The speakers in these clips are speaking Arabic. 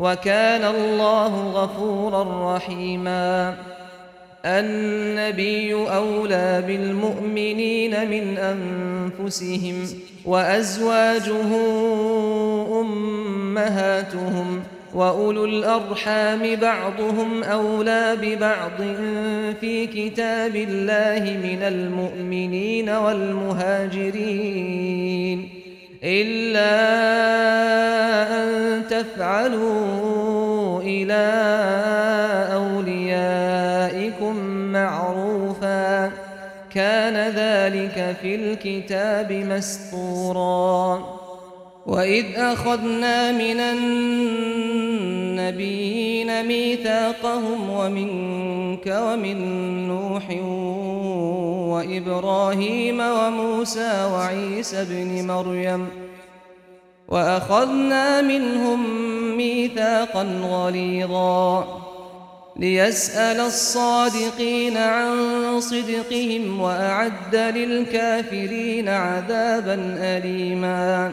وكان الله غفورا رحيما. النبي أولى بالمؤمنين من أنفسهم وأزواجه أمهاتهم وأولو الأرحام بعضهم أولى ببعض في كتاب الله من المؤمنين والمهاجرين. إلا أن تفعلوا إلى أوليائكم معروفا. كان ذلك في الكتاب مسطورا. وإذ أخذنا من النبيين ميثاقهم ومنك ومن نوح وإبراهيم وموسى وعيسى بن مريم وأخذنا منهم ميثاقا غليظا ليسأل الصادقين عن صدقهم وأعد للكافرين عذابا أليما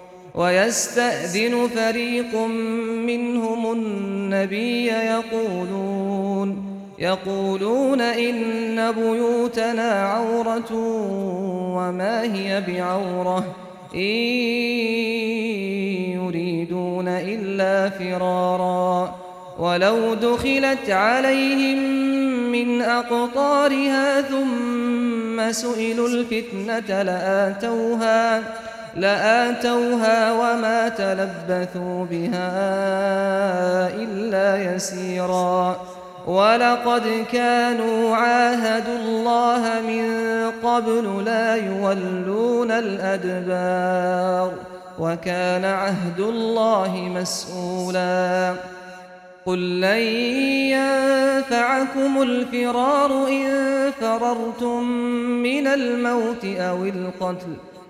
ويستأذن فريق منهم النبي يقولون يقولون إن بيوتنا عورة وما هي بعورة إن يريدون إلا فرارا. ولو دخلت عليهم من أقطارها ثم سئلوا الفتنة لآتوها لآتوها وما تلبثوا بها إلا يسيرا. ولقد كانوا عاهدوا الله من قبل لا يولون الأدبار وكان عهد الله مسؤولا. قل لن ينفعكم الفرار إن فررتم من الموت أو القتل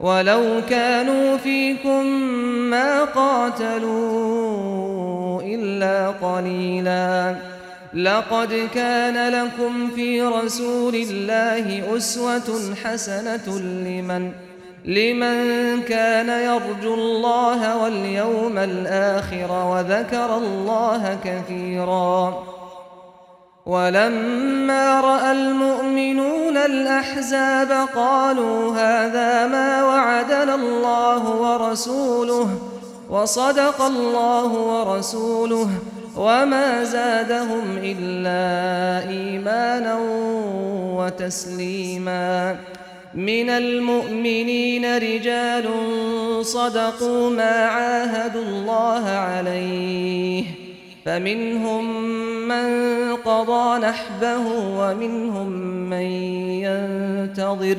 ولو كانوا فيكم ما قاتلوا إلا قليلا. لقد كان لكم في رسول الله أسوة حسنة لمن لمن كان يرجو الله واليوم الآخر وذكر الله كثيراً. ولما رأى المؤمنون الأحزاب قالوا هذا ما وعدنا الله ورسوله وصدق الله ورسوله وما زادهم إلا إيمانا وتسليما. من المؤمنين رجال صدقوا ما عاهدوا الله عليه فمنهم من قضى نحبه ومنهم من ينتظر.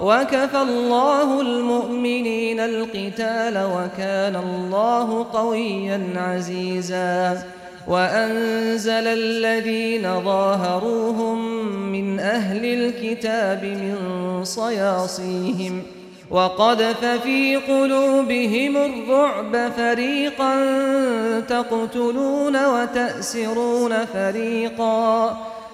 وكفى الله المؤمنين القتال وكان الله قويا عزيزا. وأنزل الذين ظاهروهم من أهل الكتاب من صياصيهم ۖ. وقذف في قلوبهم الرعب فريقا تقتلون وتأسرون فريقا.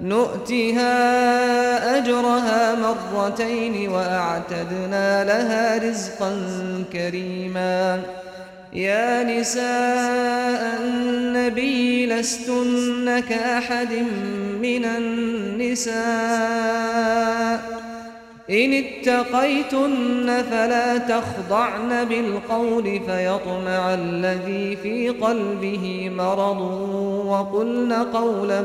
نؤتها أجرها مرتين وأعتدنا لها رزقا كريما. يا نساء النبي لستن كأحد من النساء. إن اتقيتن فلا تخضعن بالقول فيطمع الذي في قلبه مرض. وقلن قولا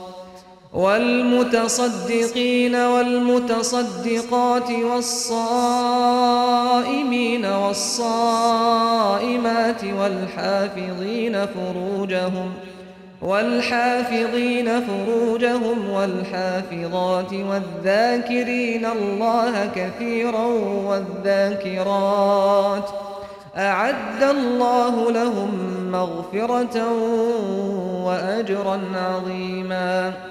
والمتصدقين والمتصدقات والصائمين والصائمات والحافظين فروجهم والحافظين فروجهم والحافظات والذاكرين الله كثيرا والذاكرات أعد الله لهم مغفرة وأجرا عظيماً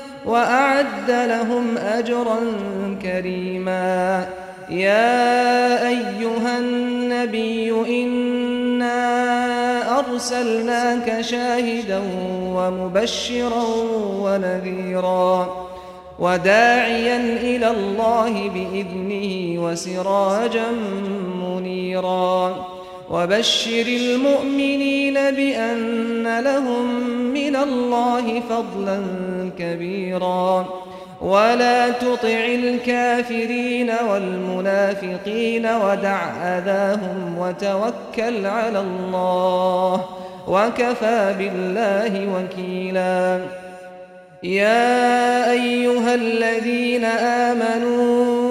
وأعد لهم أجرا كريما. يا أيها النبي إن إنا أرسلناك شاهدا ومبشرا ونذيرا وداعيا إلى الله بإذنه وسراجا منيرا. وبشر المؤمنين بأن لهم من الله فضلا كبيرا. ولا تطع الكافرين والمنافقين ودع أذاهم وتوكل على الله وكفى بالله وكيلا. يا أيها الذين آمنوا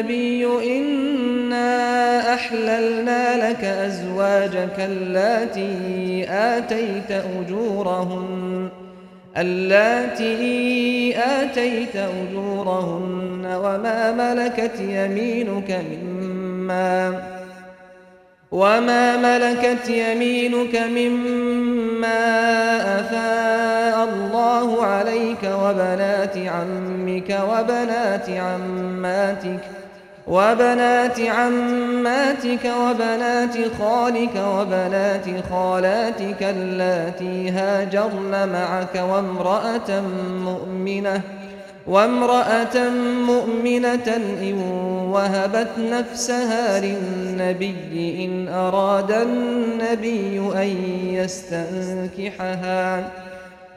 النبي إنا أحللنا لك أزواجك اللاتي آتيت أجورهن اللاتي آتيت أجورهن وما ملكت يمينك مما وما ملكت يمينك مما أفاء الله عليك وبنات عمك وبنات عماتك وبنات عماتك وبنات خالك وبنات خالاتك اللاتي هاجرن معك وامرأة مؤمنة وامرأة مؤمنة إن وهبت نفسها للنبي إن أراد النبي أن يستنكحها.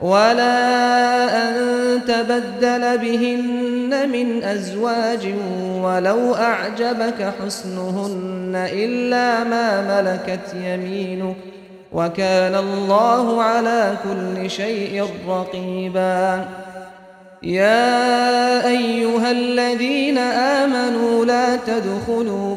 ولا أن تبدل بهن من أزواج ولو أعجبك حسنهن إلا ما ملكت يمينك وكان الله على كل شيء رقيبا. يا أيها الذين آمنوا لا تدخلوا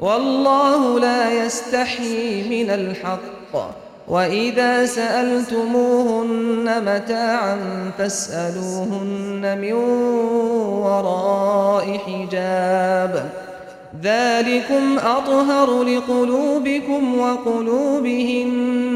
والله لا يستحيي من الحق. وإذا سألتموهن متاعا فاسألوهن من وراء حجاب. ذلكم أطهر لقلوبكم وقلوبهن.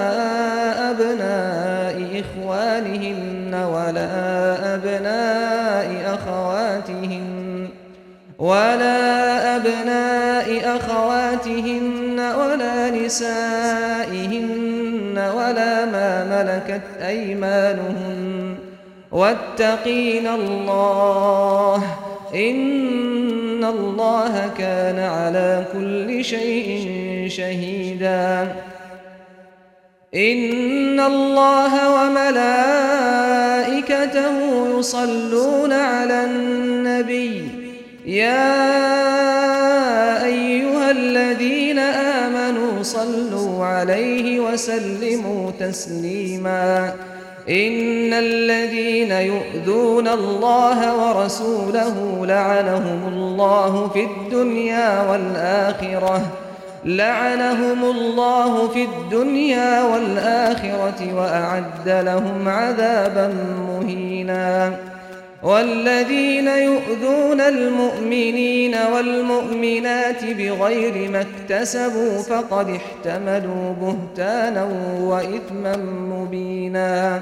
ولا أبناء أخواتهن ولا أبناء أخواتهن ولا نسائهن ولا ما ملكت أيمانهن. واتقين الله إن الله كان على كل شيء شهيدا. إن الله وملائكته يصلون على النبي يا أيها الذين آمنوا صلوا عليه وسلموا تسليماً إن الذين يؤذون الله ورسوله لعنهم الله في الدنيا والآخرة لعنهم الله في الدنيا والآخرة وأعد لهم عذابا مهيناً. والذين يؤذون المؤمنين والمؤمنات بغير ما اكتسبوا فقد احتملوا بهتانا وإثما مبينا.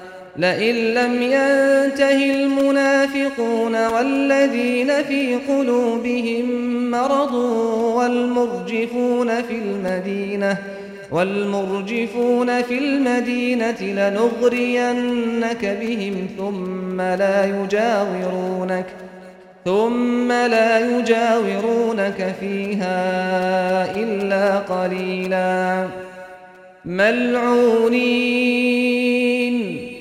لئن لم ينته المنافقون والذين في قلوبهم مرض والمرجفون في المدينة والمرجفون في المدينة لنغرينك بهم ثم لا يجاورونك ۖ ثم لا يجاورونك فيها إلا قليلا ملعونين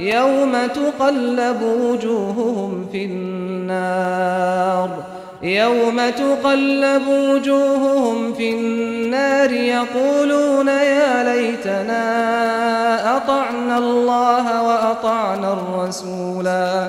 يوم تقلب وجوههم في النار. يوم تقلب وجوههم في النار يقولون يا ليتنا أطعنا الله وأطعنا الرسولا.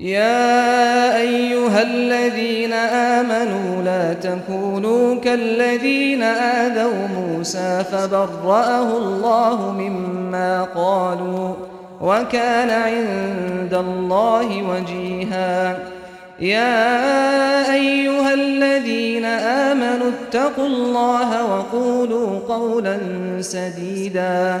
يا أيها الذين آمنوا لا تكونوا كالذين آذوا موسى فبرأه الله مما قالوا وكان عند الله وجيها. يا أيها الذين آمنوا اتقوا الله وقولوا قولا سديداً.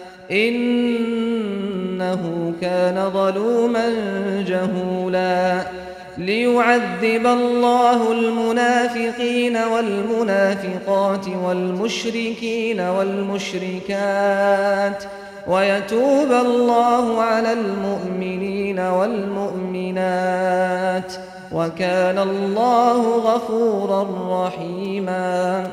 إنه كان ظلوما جهولا ليعذب الله المنافقين والمنافقات والمشركين والمشركات ويتوب الله على المؤمنين والمؤمنات وكان الله غفورا رحيما